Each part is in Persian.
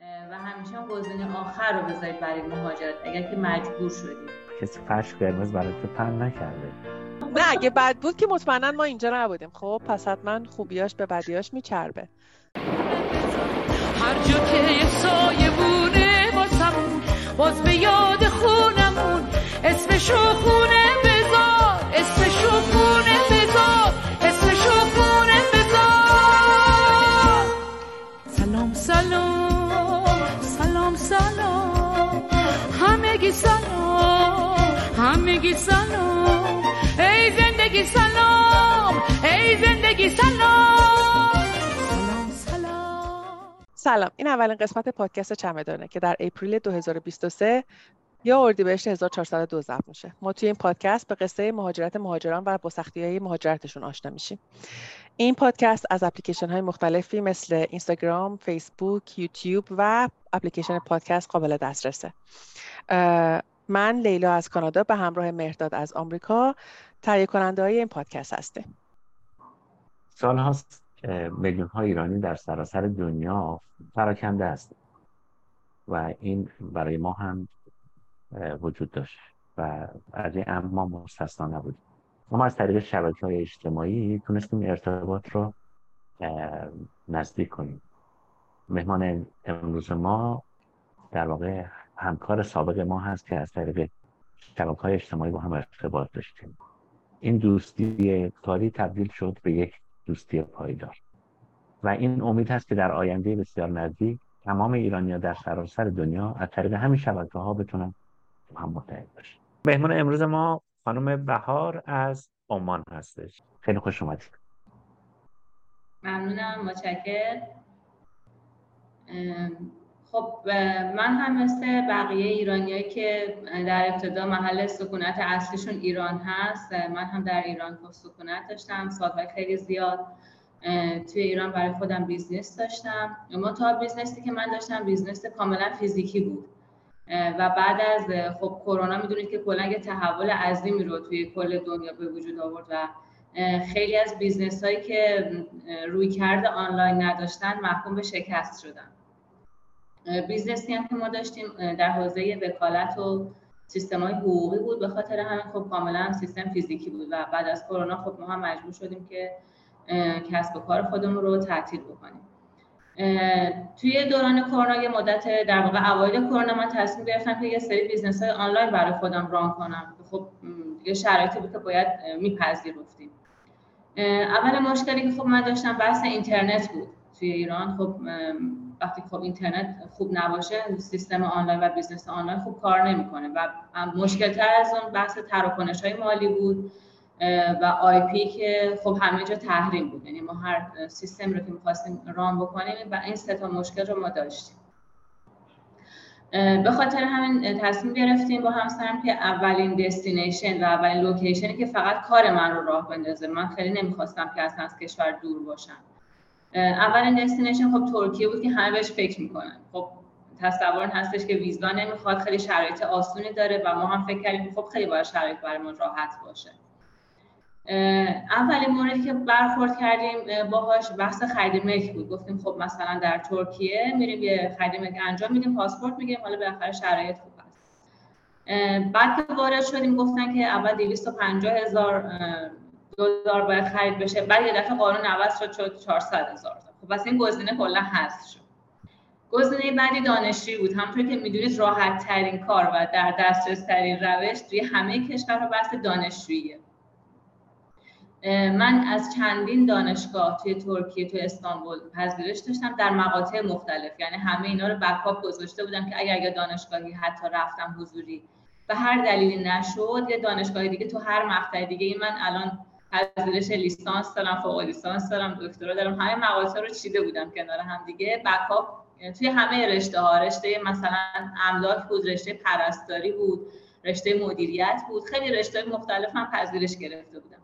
و همیشه هم گزینه آخر رو بذارید برای مهاجرت اگر که مجبور شدید. کسی فرش قرمز برای تو پن نکرده. نه اگه بد بود که مطمئنا ما اینجا نبودیم. خب پس حتما خوبیاش به بدیاش میچربه. هر جا که سایه بونه واسمون باز به یاد خونمون اسمشو خونه همگی سلام ای زندگی سلام ای زندگی سلام سلام. این اولین قسمت پادکست چمدانه که در اپریل 2023 یا اردیبهشت 1402 ضبط میشه. ما توی این پادکست به قصه مهاجرت مهاجران و با سختی های مهاجرتشون آشنا میشیم. این پادکست از اپلیکیشن های مختلفی مثل اینستاگرام، فیسبوک، یوتیوب و اپلیکیشن پادکست قابل دسترسه. من لیلا از کانادا به همراه مهرداد از آمریکا تهیه کننده های این پادکست هستیم. سال هاست میلیون ها ایرانی در سراسر دنیا پراکنده است و این برای ما هم وجود داشت و از این امر ما مستثنا نبودیم. ما از طریق شبکه های اجتماعی تونستیم ارتباط رو نزدیک کنیم. مهمان امروز ما در واقع همکار سابق ما هست که از طریق شبکه های اجتماعی با هم ارتباط داشتیم. این دوستی کاری تبدیل شد به یک دوستی پایدار. و این امید هست که در آینده بسیار نزدیک تمام ایرانیا در سراسر دنیا از طریق همین شبکه ها بتونن با هم متحد باشن. مهمان امروز ما خانم بهار از عمان هستش. خیلی خوش اومدید. ممنونم متشکر ام، خب من هم مثل بقیه ایرانیایی که در ابتدا محل سکونت اصلیشون ایران هست من هم در ایران سکونت داشتم سالهای خیلی زیاد توی ایران برای خودم business داشتم. اما تا business ی که من داشتم business کاملا فیزیکی بود. و بعد از خب کرونا می‌دونید که کلا یه تحول عظیمی رو توی کل دنیا به وجود آورد و خیلی از business هایی که رویکرد آنلاین نداشتن محکوم به شکست شدن. business ی هم که ما داشتیم در حوزه وکالت و سیستم های حقوقی بود. به خاطر همین خب کاملا سیستم فیزیکی بود و بعد از کرونا خب ما هم مجبور شدیم که کسب و کار خودمون رو تعطیل بکنیم. توی دوران کرونا یه مدت در واقع اوایل کرونا من تصمیم گرفتم که یه سری business های آنلاین برای خودم run کنم. خب دیگه شرایطی بود که باید میپذیرفتیم. اول مشکلی که خب من داشتم بحث اینترنت بود توی ایران. خب وقتی خب اینترنت خوب نباشه سیستم آنلاین و business آنلاین خوب کار نمی‌کنه و مشکل تر از اون بحث تراکنش های مالی بود و IP که خب همه جا تحریم بود. یعنی ما هر سیستم رو که می‌خواستیم run بکنیم و این سه تا مشکل رو ما داشتیم. به خاطر همین تصمیم گرفتیم با همسرم که اولین destination و اولین location ی که فقط کار من رو راه بندازه. من خیلی نمی‌خواستم که اصلا از کشور دور باشم. اولین دستینیشن خب ترکیه بود که همه بهش فکر می‌کنن. خب تصور هستش که ویزا نمی‌خواد خیلی شرایط آسونی داره و ما هم فکر کردیم خب خیلی باید شرایط برامون راحت باشه. اولین موردی که برخورد کردیم اه، باهاش بحث خرید ملک بود. گفتیم خب مثلا در ترکیه میریم یه خرید ملک انجام میدیم پاسپورت می‌گیریم حالا بالاخره شرایط خوب هست. بعد که وارد شدیم گفتن که اول 250 هزار دلار باید خرید بشه. بعد یه دفعه قانون عوض شد شد 400 هزار خب پس این گزینه کلا حذف شد. گزینه بعدی دانشجویی بود. همونطور که می‌دونید راحت ترین کار و در دسترس ترین روش توی همه کشورها بحث دانشجوییه. من از چندین دانشگاه توی ترکیه توی استانبول پذیرش داشتم در مقاطع مختلف. یعنی همه اینا رو بکاپ گذاشته بودم که اگر اگر دانشگاهی حتی رفتم حضوری. به هر دلیلی نشد یه دانشگاه دیگه تو هر مقطع دیگه ای من الان پذیرش لیسانس دارم فوق لیسانس دارم دکترا دارم. همه مقاطع رو چیده بودم کنار هم دیگه. بکاپ یعنی توی همه رشته ها رشته مثلا املاک بود رشته پرستاری بود رشته مدیریت بود. خیلی رشته مختلف هم پذیرش گرفته بودم.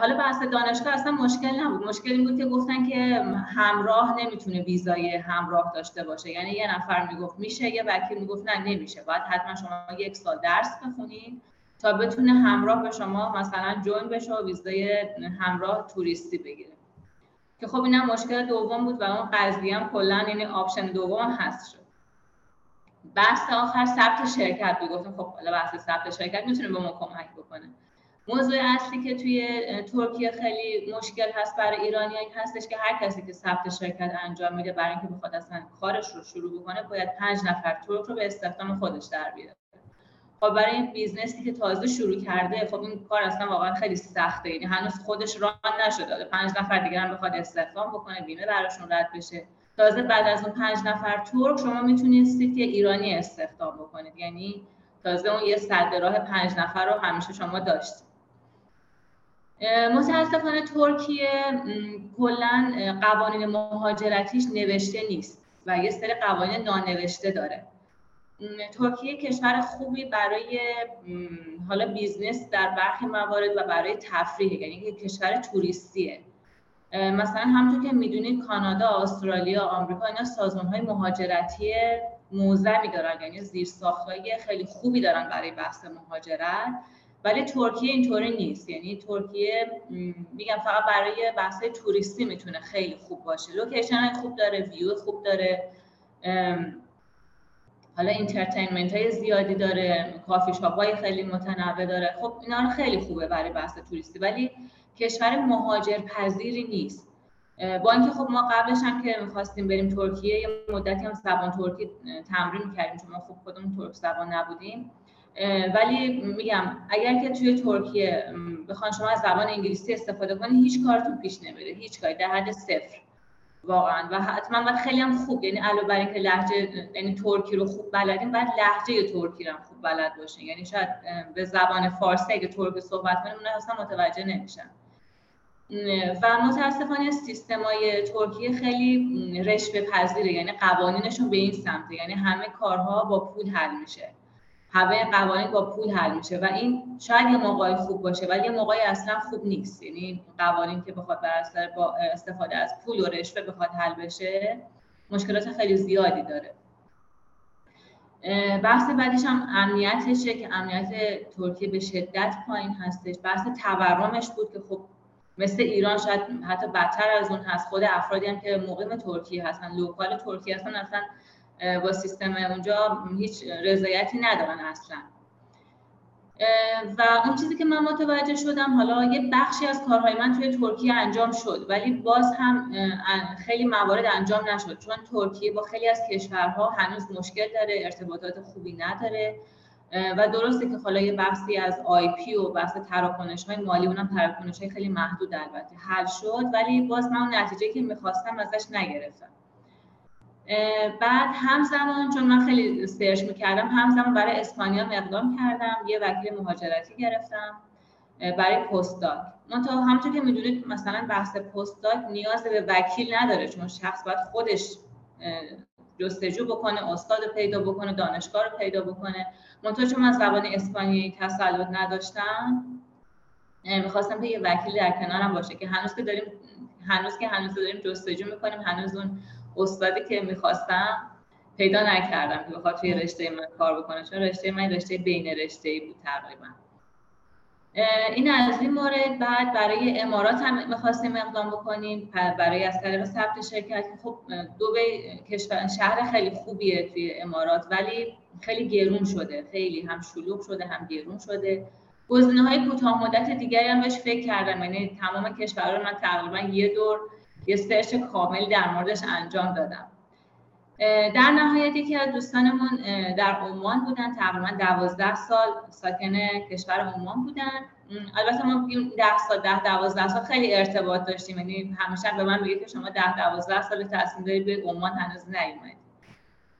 حالا بحث دانشگاه اصلا مشکل نبود. مشکل این بود که گفتن که همراه نمی‌تونه ویزای همراه داشته باشه. یعنی یه نفر می‌گفت میشه یه وکیل می‌گفت نه نمیشه. باید حتما شما یک سال درس بخونید. تا بتونه همراه با شما مثلا join بشه و ویزای همراه توریستی بگیره. که خب اینم مشکل دوم بود و اون قضیه هم کلا یعنی آپشن دوم هست شد. بحث آخر ثبت شرکت بود. گفتم خب حالا بحث ثبت شرکت می‌تونه به ما کمک بکنه. موضوع اصلی که توی ترکیه خیلی مشکل هست برای ایرانی هستش که هر کسی که ثبت شرکت انجام میده برای اینکه بخواد اصلا کارش رو شروع بکنه باید پنج نفر ترک رو به استخدام خودش در بیاره. خب برای این business ی که تازه شروع کرده خب این کار اصلا واقعا خیلی سخته. یعنی هنوز خودش run نشده. پنج نفر دیگه هم بخواد استخدام بکنه بیمه براشون رد بشه. تازه بعد از اون پنج نفر ترک شما می‌تونید که ایرانی استخدام بکنید. یعنی تازه اون یه سد راه پنج نفر رو همیشه شما داشتید. متاسفانه ترکیه کلا قوانین مهاجرتیش نوشته نیست و یه سری قوانین نانوشته داره. ترکیه کشور خوبی برای حالا business در برخی موارد و برای تفریح یعنی کشور توریستیه. مثلا همونطور که می‌دونید کانادا، استرالیا، آمریکا اینا سازمان های مهاجرتی منظمی دارن یعنی زیر خیلی خوبی دارن برای بحث مهاجرت. ولی ترکیه اینطوری نیست یعنی ترکیه میگم فقط برای بحث توریستی می‌تونه خیلی خوب باشه. location خوب داره ویو خوب داره. حالا entertainment های زیادی داره کافی شاپ های خیلی متنوع داره. خب اینا خیلی خوبه برای بحث توریستی ولی کشور مهاجر پذیری نیست با اینکه خب ما قبلش هم که می‌خواستیم بریم ترکیه یه مدتی هم زبان ترکی تمرین کردیم چون ما خب خودمون ترک زبان نبودیم. ولی میگم اگر که توی ترکیه بخوان شما از زبان انگلیسی استفاده کنید هیچ کارتون پیش نمیره. هیچ کاری در حد صفر. واقعا. و حتما باید خیلی هم خوب. یعنی علاوه بر اینکه لهجه یعنی ترکی رو خوب بلدیم بعد لهجه ترکی رو هم خوب بلد باشین یعنی شاید به زبان فارسی اگه ترکی صحبت کنیم اونها اصلا متوجه نمیشن. و متاسفانه سیستمای ترکیه خیلی رشوه پذیره یعنی قوانینشون به این سمته. یعنی همه کارها با پول حل میشه. همه قوانین با پول حل میشه و این شاید یه موقعی خوب باشه ولی یه موقعی اصلا خوب نیست. یعنی قوانین که بخواد بر اثر با استفاده از پول و رشوه بخواد حل بشه مشکلات خیلی زیادی داره. بحث بعدیش هم امنیتشه که امنیت ترکیه به شدت پایین هستش. بحث تورمش بود که خب مثل ایران شاید حتی بدتر از اون هست. خود افرادی هم که مقیم ترکیه هستن لوکال ترکیه هستن اصلا با سیستم اونجا هیچ رضایتی ندارن اصلا. و اون چیزی که من متوجه شدم حالا یه بخشی از کارهای من توی ترکیه انجام شد ولی باز هم خیلی موارد انجام نشد چون ترکیه با خیلی از کشورها هنوز مشکل داره ارتباطات خوبی نداره و درسته که حالا یه بحثی از IP و بحث تراکنش های مالی اونم تراکنش های خیلی محدود البته حل شد ولی باز من اون نتیجه که می‌خواستم ازش نگرفتم. بعد همزمان چون من خیلی search می‌کردم همزمان برای اسپانیا اقدام کردم یه وکیل مهاجرتی گرفتم برای پستاک منتها همونطور که می‌دونید مثلا بحث پستاک نیاز به وکیل نداره چون شخص باید خودش جستجو بکنه استاد پیدا بکنه دانشگاه رو پیدا بکنه. منتها چون من زبان اسپانیایی تسلط نداشتم می‌خواستم که یه وکیل در کنارم باشه که هنوز که داریم هنوز که هنوز داریم جستجو می‌کنیم هنوز اون استادی که می‌خواستم پیدا نکردم که بخواد توی رشته من کار بکنه چون رشته من رشته بین رشته ای بود تقریبا. این از این مورد بعد برای امارات هم می‌خواستیم اقدام بکنیم برای از طریق ثبت شرکت خب دو کشور شهر خیلی خوبیه توی امارات ولی خیلی گرون شده خیلی هم شلوغ شده هم گرون شده. گزینه های کوتاه مدت دیگری هم بهش فکر کردم یعنی تمام کشورها من تقریبا یه دور یه سرچ کامل در موردش انجام دادم. در نهایت یکی از دوستانمون در عمان بودن تقریبا دوازده سال ساکن کشور عمان بودن. البته ما بگیم ده سال ده دوازده سال خیلی ارتباط داشتیم. یعنی همیشه به من میگه که شما ده دوازده سال تصمیم دارید به عمان هنوز نیومدید.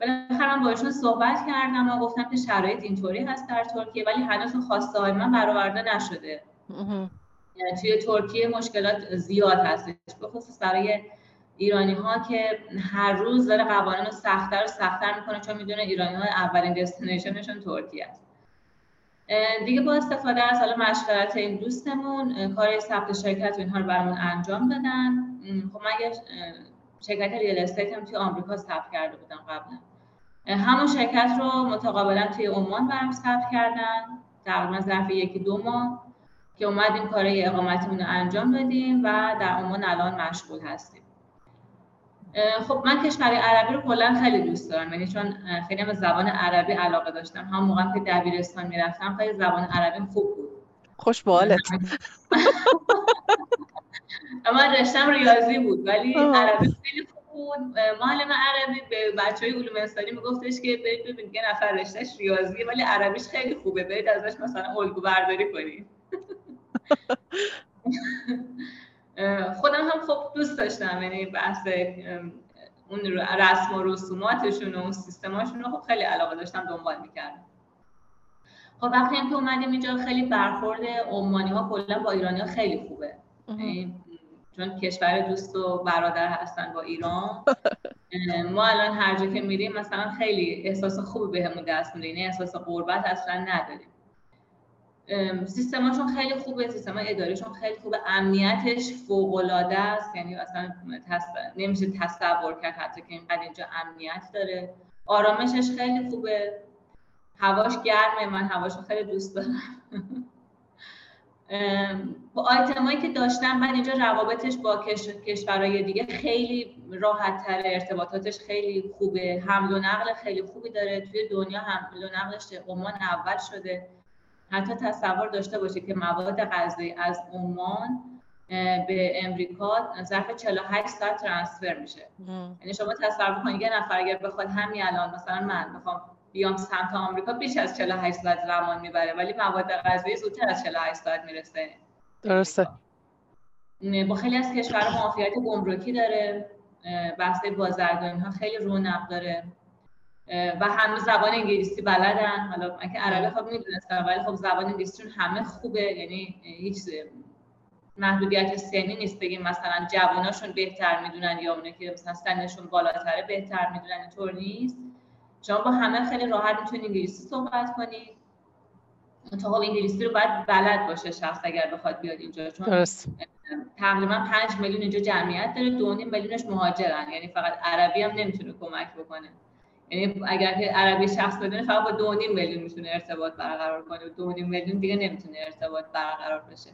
بالاخره من باشون صحبت کردم و گفتم که شرایط اینطوری هست در ترکیه ولی هنوز خواسته های من برآورده نشده. توی ترکیه مشکلات زیاد هستش به خصوص برای ایرانی ها که هر روز داره قوانین رو سختتر و سختتر می‌کنه چون می‌دونه ایرانی ها اولین دستینیشنشون ترکیه است. دیگه با استفاده از حالا مشورت این دوستمون کار ثبت شرکت و اینها رو برامون انجام دادن خب من یه شرکت ریل استیت هم توی آمریکا ثبت کرده بودم قبلا همون شرکت رو متقابلا توی عمان برام ثبت کردن. تقریبا ظرف یکی دو ماه. که اومدیم کار اقامتیمون رو انجام دادیم و در عمان الان مشغول هستیم. خب من کشور عربی رو کلا خیلی دوست دارم یعنی چون خیلی هم زبان عربی علاقه داشتم. هم موقع که دبیرستان می‌رفتم خیلی زبان عربی خوب بود. خوش بالت من رشتم ریاضی بود ولی عربی خیلی خوب بود. معلم عربی به بچه های علوم انسانی میگفتش که برید ببینید یه نفر رشتهش ریاضیه ولی عربیش خیلی خوبه. برید ازش مثلا الگو برداری کنید. خودم هم خب دوست داشتم یعنی بحث اون رسم و رسوماتشون و اون سیستماشون رو خب خیلی علاقه داشتم دنبال می‌کردم. خب وقتی هم که اومدیم اینجا خیلی برخورد عمانی ها کلا با ایرانی ها خیلی خوبه. یعنی چون کشور دوست و برادر هستن با ایران. ما الان هر جا که میریم مثلا خیلی احساس خوبی بهمون دست میده یعنی احساس قربت اصلا نداریم. سیستماشون خیلی خوبه سیستم اداریشون خیلی خوبه. امنیتش فوق العاده است یعنی اصلا نمیشه تصور کرد حتی که اینقدر اینجا امنیت داره. آرامشش خیلی خوبه. هواش گرمه من هواش خیلی دوست دارم. با آیتمایی که داشتم بعد اینجا روابطش با کشورهای دیگه خیلی راحت تر ارتباطاتش خیلی خوبه. حمل و نقل خیلی خوبی داره. توی دنیا حمل و نقلش عمان اول شده. حتی تصور داشته باشه که مواد غذایی از عمان به امریکا ظرف 48 ساعت ترانسفر میشه. یعنی شما تصور کنید یه نفر اگر بخواد همین الان مثلا من بخوام بیام سمت آمریکا بیش از 48 ساعت زمان می‌بره ولی مواد غذایی زودتر از 48 ساعت می‌رسه. درسته. با خیلی از کشورها معافیت گمرکی داره بحث بازرگانی ها خیلی رونق داره. و همه زبان انگلیسی بلدن. حالا من که عربی خب می‌دونستم ولی خب زبان انگلیسیشون همه خوبه. یعنی هیچ محدودیت سنی نیست بگیم مثلا جواناشون بهتر می‌دونن یا اونه که مثلا سنشون بالاتره بهتر می‌دونن اینطور نیست. شما با همه خیلی راحت می‌تونید انگلیسی صحبت کنید خب انگلیسی رو باید بلد باشه شخص اگر بخواد بیاد اینجا. چون تقریبا 5 میلیون اینجا جمعیت داره 2 میلیونش مهاجرن. یعنی فقط عربی هم نمی‌تونه کمک بکنه. یعنی اگر که عربی شخص بدونه فقط با دو میلیون می‌تونه ارتباط برقرار کنه. و دو میلیون دیگه نمی‌تونه ارتباط برقرار بشه.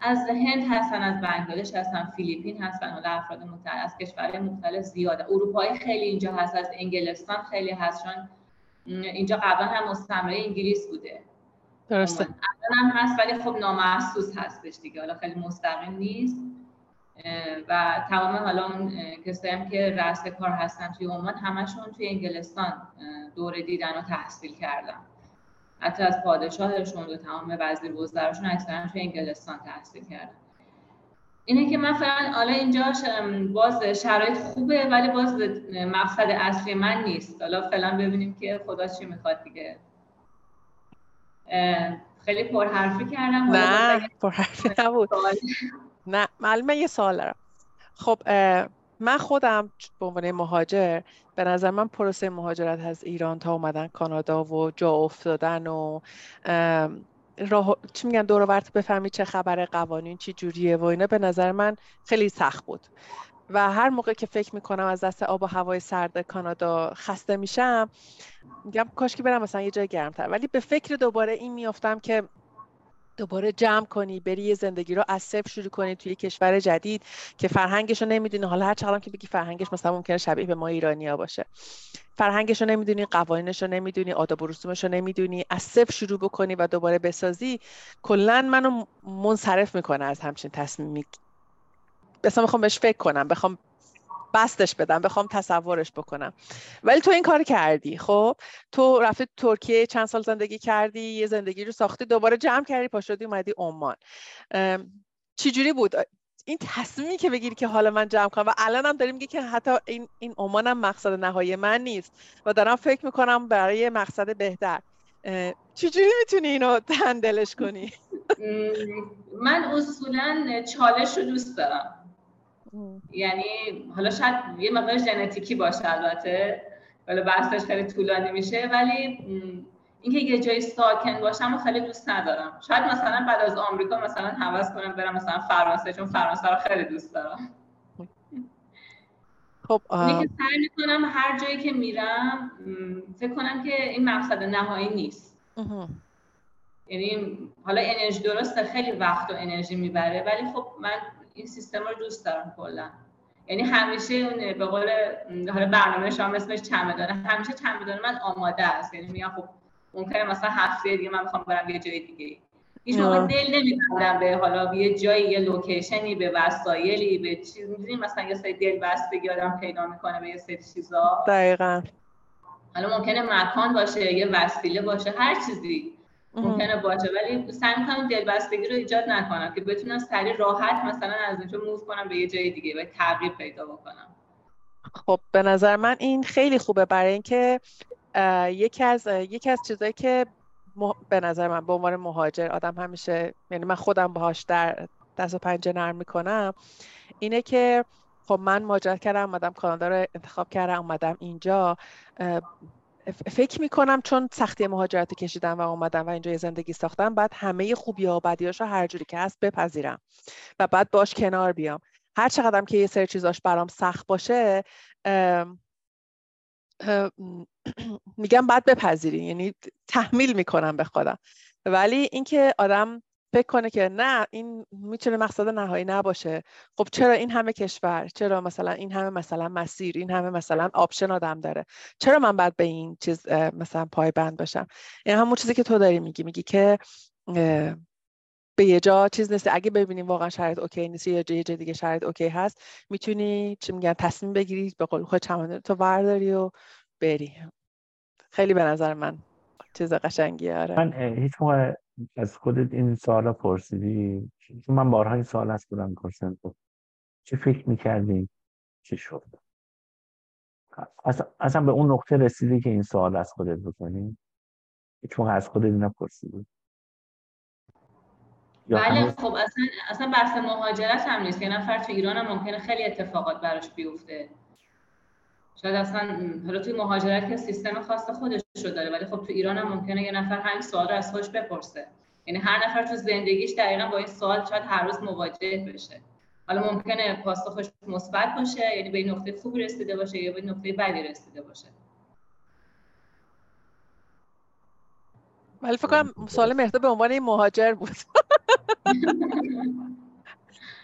از هند هستن از بنگلادش هستن فیلیپین هستن. و افراد مختلف از کشورهای مختلف زیاده. اروپای خیلی اینجا هست از انگلستان خیلی هست. چون اینجا قبلا هم مستعمره انگلیس بوده. درسته. هم هست ولی خب نامحسوس هستش دیگه. حالا خیلی مستقیم نیست. و تمام حالا اون کسایی هم که رأس کار هستن توی عمان همشون توی انگلستان دوره دیدن و تحصیل کردن. حتی از پادشاهشون و تمام وزیر وزراشون اکثرا توی انگلستان تحصیل کردن. اینه که من فعلا حالا اینجا باز شرایط خوبه ولی باز مقصد اصلی من نیست. حالا فعلا ببینیم که خدا چی می‌خواد دیگه. خیلی پرحرفی کردم نه پرحرفی نبود. نه معلومه یه سوال دارم. خب من خودم به عنوان مهاجر به نظر من پروسه مهاجرت از ایران تا اومدن کانادا و جا افتادن و راه چی میگن دور ورت بفهمی چه خبر قوانین چی جوریه و اینا به نظر من خیلی سخت بود. و هر موقع که فکر می‌کنم از دست آب و هوای سرد کانادا خسته میشم میگم کاش که برم مثلا یه جای گرمتر. ولی به فکر دوباره این میافتم که دوباره جمع کنی بری یه زندگی رو از صفر شروع کنی توی کشور جدید که فرهنگش رو نمی‌دونی. حالا هر چقدر که بگی فرهنگش مثلا ممکنه شبیه به ما ایرانیا باشه. فرهنگش رو نمی‌دونی قوانینش رو نمی‌دونی آداب و رسومش رو نمی‌دونی. از صفر شروع بکنی و دوباره بسازی کلا منو منصرف می‌کنه از همچین تصمیمی. مثلا می‌خوام بهش فکر کنم بخوام بستش بدم بخوام تصورش بکنم. ولی تو این کار کردی خب؟ تو رفتی ترکیه چند سال زندگی کردی یه زندگی رو ساختی دوباره جمع کردی پا شدی اومدی عمان. چجوری بود؟ این تصمیمی که بگیری که حالا من جمع کنم و الان هم داریم میگه که حتی این این هم مقصد نهایی من نیست و دارم فکر می‌کنم برای مقصد بهتر. چجوری می‌تونی اینو تندلش کنی؟ من اصولا چالش رو دوست دارم. یعنی حالا شاید یه مقدار ژنتیکی باشه البته ولی بحثش خیلی طولانی میشه. ولی اینکه یه جای ساکن باشم و خیلی دوست ندارم. شاید مثلا بعد از آمریکا مثلا حوض کنم برم مثلا فرانسه چون فرانسه رو خیلی دوست دارم. خب سعی می‌کنم هر جایی که میرم فکر کنم که این مقصد نهایی نیست. یعنی حالا انرژی درسته خیلی وقت و انرژی می‌بره ولی خب من این سیستم رو دوست دارم کلا. یعنی همیشه اون به قول حالا برنامه شما اسمش چمدانه. همیشه چمدانه من آماده است. یعنی میگم خب ممکنه مثلا هفته دیگه من می‌خوام برم یه جای دیگه. هیچ موقع دل نمیبندم به حالا یه جایی یه لوکیشنی به وسایلی به چیز می‌دونی مثلا یه سری دل بستگی آدم پیدا می‌کنه به یه سری چیزا. دقیقا. حالا ممکنه مکان باشه یه وسیله باشه هر چیزی. ممکنه باشه. ولی سعی می‌کنم دلبستگی رو ایجاد نکنم که بتونم سریع راحت مثلا از اینجا موو کنم به یه جای دیگه و تغییر پیدا بکنم. خب به نظر من این خیلی خوبه برای اینکه یکی از یکی از چیزایی که به نظر من به عنوان مهاجر آدم همیشه یعنی من خودم باهاش در دست و پنجه نرم می‌کنم اینه که خب من مهاجرت کردم اومدم کانادا رو انتخاب کردم اومدم اینجا فکر می‌کنم چون سختی مهاجرت کشیدم و اومدم و اینجا یه زندگی ساختم بعد همه خوبی ها و بدیاش رو هر جوری که هست بپذیرم و بعد باش کنار بیام. هر چقدرم که یه سری چیزاش برام سخت باشه میگم بعد بپذیری یعنی تحمیل می‌کنم به خودم. ولی اینکه آدم فکر کنه که نه این می‌تونه مقصد نهایی نباشه. خب چرا این همه کشور چرا مثلا این همه مثلا مسیر این همه مثلا آپشن آدم داره؟ چرا من باید به این چیز مثلا پایبند باشم؟ این همون چیزی که تو داری میگی میگی که به یه جا چیز نیست. اگه ببینیم واقعا شرایط اوکی نیست یا یه جای دیگه شرایط اوکی هست می‌تونی چی میگن تصمیم بگیری به قول خود چمدان تو ورداری و بری. خیلی به نظر من چیز قشنگی آره. من هیچ موقع از خودت این سوالا پرسیدی؟ چون من بارها این سوال از خودم پرسیدم خب چه فکر می‌کردی؟ چه شد؟ اصلا به اون نقطه رسیدی که این سوال از خودت بکنی؟ هیچ از خودت نپرسیدی؟ بله خب اصلا اصلا بحث مهاجرت هم نیست یه نفر تو ایران هم ممکنه خیلی اتفاقات براش بیفته. شاید اصلا حالا توی مهاجرت که سیستم خاص خودش رو داره ولی خب تو ایران هم ممکنه یه نفر همین سوال رو از خودش بپرسه. یعنی هر نفر تو زندگیش دقیقا با این سوال شاید هر روز مواجه بشه. حالا ممکنه پاسخش مثبت باشه یعنی به این نقطه خوبی رسیده باشه یا به این نقطه بدی رسیده باشه. ولی فکر کنم سوال مهداد به عنوان این مهاجر بود.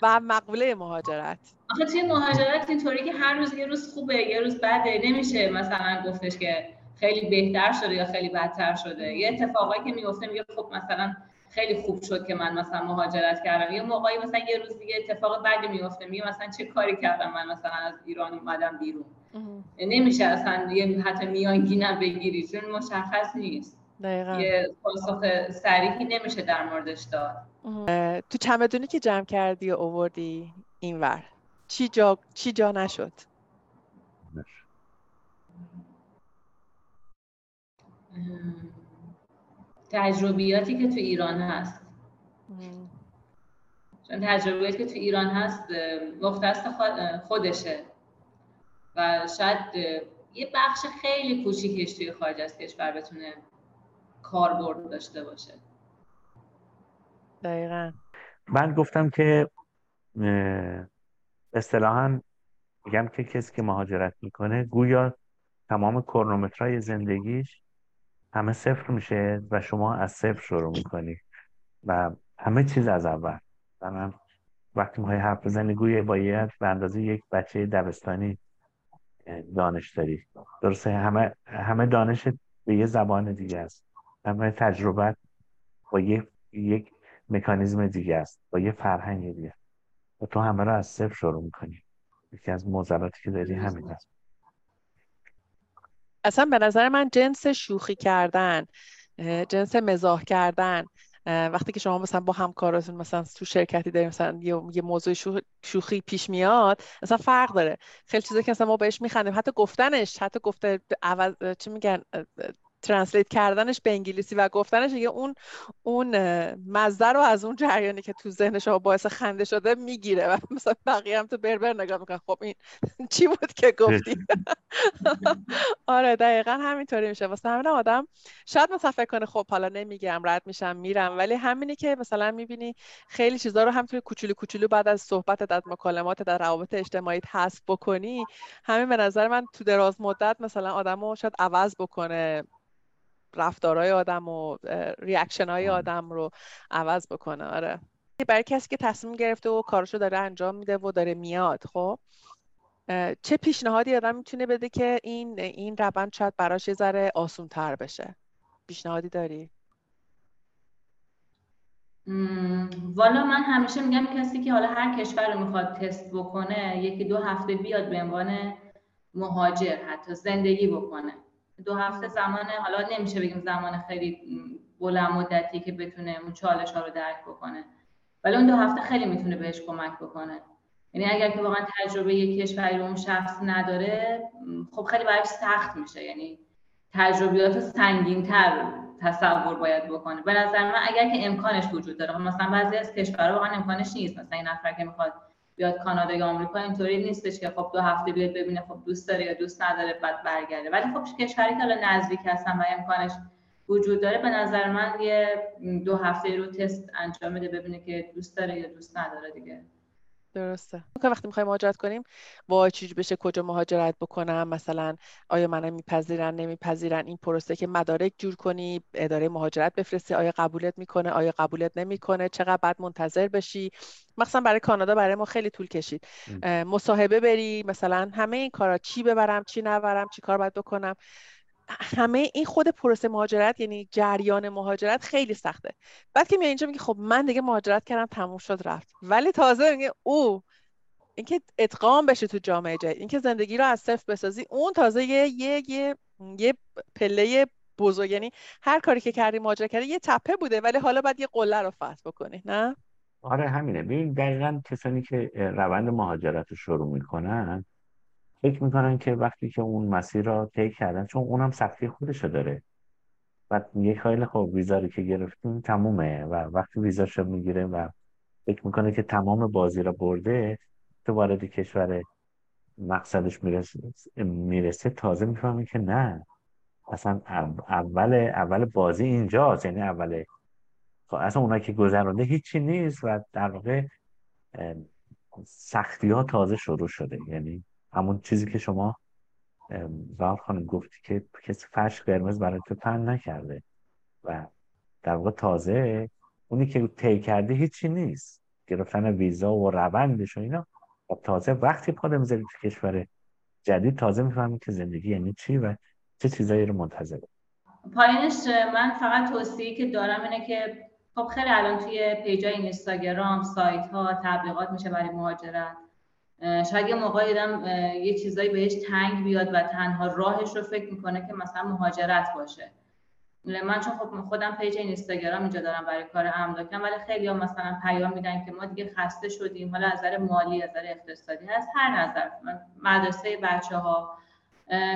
و مقوله مهاجرت. آخه توی مهاجرت اینطوری که هر روز یه روز خوبه یه روز بده. نمیشه مثلا گفتش که خیلی بهتر شده یا خیلی بدتر شده. یه اتفاقایی که میفته میگه خب مثلا خیلی خوب شد که من مثلا مهاجرت کردم. یه موقعی مثلا یه روز دیگه اتفاق بدی میفته میگه مثلا چه کاری کردم من مثلا از ایران اومدم بیرون. نمیشه اصلا یه حتی میانگینم بگیری چون مشخص نیست. دقیقا. یه پاسخ سریحی نمیشه در موردش داد. تو چمدونی که جمع کردی و اووردی اینور چی جا چی جا نشد؟ تجربیاتی که تو ایران هست. چون تجربیاتی که تو ایران هست مختص خودشه. و شاید یه بخش خیلی کوچیکش توی خارج از کشور بتونه کاربرد داشته باشه. دقیقا. من گفتم که اصطلاحا میگم که کسی که مهاجرت می‌کنه گویا تمام کرونومترهای زندگیش همه صفر میشه و شما از صفر شروع می‌کنی و همه چیز از اول. و من وقتی ما حرف بزنی گویا باید به اندازه یک بچه دبستانی دانش داری درسته؟ همه همه دانش به یه زبان دیگه است. همه تجربت با یک یک مکانیزم دیگه است با یه فرهنگ دیگه و تو همه رو از صفر شروع می‌کنی. یکی از موزلاتی که داری همین است. اصلا به نظر من جنس شوخی کردن جنس مزاح کردن وقتی که شما مثلا با همکاراتون مثلا تو شرکتی داریم مثلا یه, موضوع شوخی پیش میاد مثلا فرق داره. خیلی چیزا که مثلا ما بهش میخندیم حتی گفتنش حتی گفته عوض چی میگن ترنسلیت کردنش به انگلیسی و گفتنش یه اون اون مزه رو از اون جریانی که تو ذهن شما باعث خنده شده می‌گیره. و مثلا بقیه هم تو بربر نگاه می‌کنن. خب این چی بود که گفتی؟ آره دقیقا همینطوری میشه. واسه همین آدم شاید مثلا فکر کنه. خب حالا نمیگم رد میشم میرم. ولی همینی که مثلا می‌بینی خیلی چیزا رو همینطوری کوچولو کوچولو بعد از صحبت از مکالمات در روابط اجتماعی حذف بکنی همین به نظر من تو دراز مدت مثلا آدمو شاید عوض بکنه. رفتارهای آدم و ریاکشن های آدم رو عوض بکنه آره. برای کسی که تصمیم گرفته و کارشو داره انجام میده و داره میاد خب. چه پیشنهادی آدم می‌تونه بده که این این روند شاید براش یه ذره آسون تر بشه؟ پیشنهادی داری؟ والا من همیشه میگم کسی که حالا هر کشور رو می‌خواد تست بکنه یکی دو هفته بیاد به عنوان مهاجر حتی زندگی بکنه. دو هفته زمان حالا نمیشه بگیم زمان خیلی بلند مدتی که بتونه اون چالش ها رو درک بکنه. ولی اون دو هفته خیلی می‌تونه بهش کمک بکنه. یعنی اگر که واقعا تجربه یک کشوری رو اون شخص نداره خب خیلی براش سخت میشه. یعنی تجربیات سنگین تر تصور باید بکنه. به نظر من اگر که امکانش وجود داره مثلا بعضی از کشورها واقعا امکانش نیست. مثلا این نفر که می‌خواد بیاد کانادا یا آمریکا اینطوری نیستش که خب دو هفته بیاد ببینه خب دوست داره یا دوست نداره بعد برگرده. ولی خب کشوری که حالا نزدیک هستن و امکانش وجود داره به نظر من یه دو هفته رو تست انجام بده ببینه که دوست داره یا دوست نداره دیگه. درسته. وقتی می‌خوایم مهاجرت کنیم وای چیزی بشه کجا مهاجرت بکنم؟ مثلا آیا منم میپذیرن نمیپذیرن؟ این پروسه که مدارک جور کنی اداره مهاجرت بفرستی آیا قبولت می‌کنه آیا قبولت نمی‌کنه؟ چقدر بعد منتظر بشی؟ مثلا برای کانادا برای ما خیلی طول کشید. مصاحبه بری مثلا همه این کارا چی ببرم چی نبرم چی کار باید بکنم؟ همه این خود پروسه مهاجرت یعنی جریان مهاجرت خیلی سخته. بعد که میای اینجا میگه خب من دیگه مهاجرت کردم تموم شد رفت. ولی تازه میگه او اینکه ادغام بشه تو جامعه جدید اینکه زندگی رو از صفر بسازی اون تازه یه یه یه, یه پله بزرگ یعنی هر کاری که کردی مهاجرت کردی یه تپه بوده ولی حالا باید یه قله رو فتح بکنی نه؟ آره همینه. ببین دقیقا کسانی که روند مهاجرت رو شروع می‌کنن فکر می‌کنن که وقتی که اون مسیر را طی کردن چون اونم سختی خودشو داره. و یک خیلی خب ویزا که گرفتیم تمومه و وقتی ویزاشو می‌گیره و فکر می‌کنه که تمام بازی را برده تو وارد کشور مقصدش می‌رسه, می‌رسه تازه می‌فهمی که نه. اصلا اول اول بازی اینجاست یعنی اول خب اصلا اونا که گذرانده هیچی نیست و در واقع سختی ها تازه شروع شده. یعنی همون چیزی که شما زهر خانم گفتی که کسی فرش قرمز برای تو پن نکرده و در واقع تازه اونی که طی کرده هیچی نیست. گرفتن ویزا و روندش و اینا. و تازه وقتی پا می‌ذاری تو کشور جدید تازه می‌فهمی که زندگی یعنی چی و چه چیزایی رو منتظر پایینش من فقط توصیه که دارم اینه که خب خیلی الان توی پیجای اینستاگرام سایت ها تبلیغات میشه برای مهاجرت. شاید یه موقعی یه چیزایی بهش تنگ بیاد و تنها راهش رو فکر می‌کنه که مثلا مهاجرت باشه. من چون خب خودم پیج اینستاگرام اینجا دارم برای کار املاکم ولی خیلی ها مثلا پیام میدن که ما دیگه خسته شدیم حالا از نظر مالی از نظر اقتصادی هست هر نظر. مدرسه بچه ها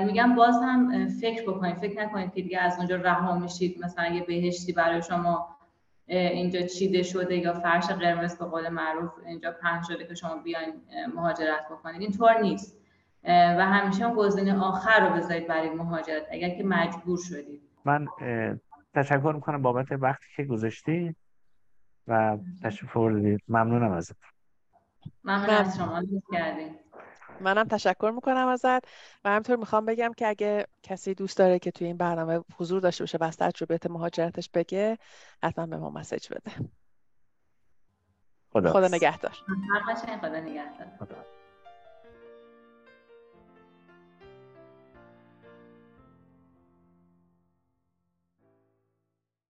میگم باز هم فکر بکنید فکر نکنید که دیگه از اونجا رها میشید مثلا یه بهشتی برای شما اینجا چیده شده یا فرش قرمز به قول معروف اینجا پهن شده که شما بیاین مهاجرت بکنید اینطور نیست. و همیشه هم گزینه آخر رو بذارید برای مهاجرت اگر که مجبور شدید. من تشکر می‌کنم بابت وقتی که گذاشتی و تشریف آوردید. ممنونم ازت. ممنون از شما. کردید منم تشکر می‌کنم ازت و همینطور می‌خوام بگم که اگه کسی دوست داره که توی این برنامه حضور داشته باشه و از تجربه مهاجرتش بگه حتما به ما مسیج بده. خدا, خدا نگهدار. خدا نگهدار.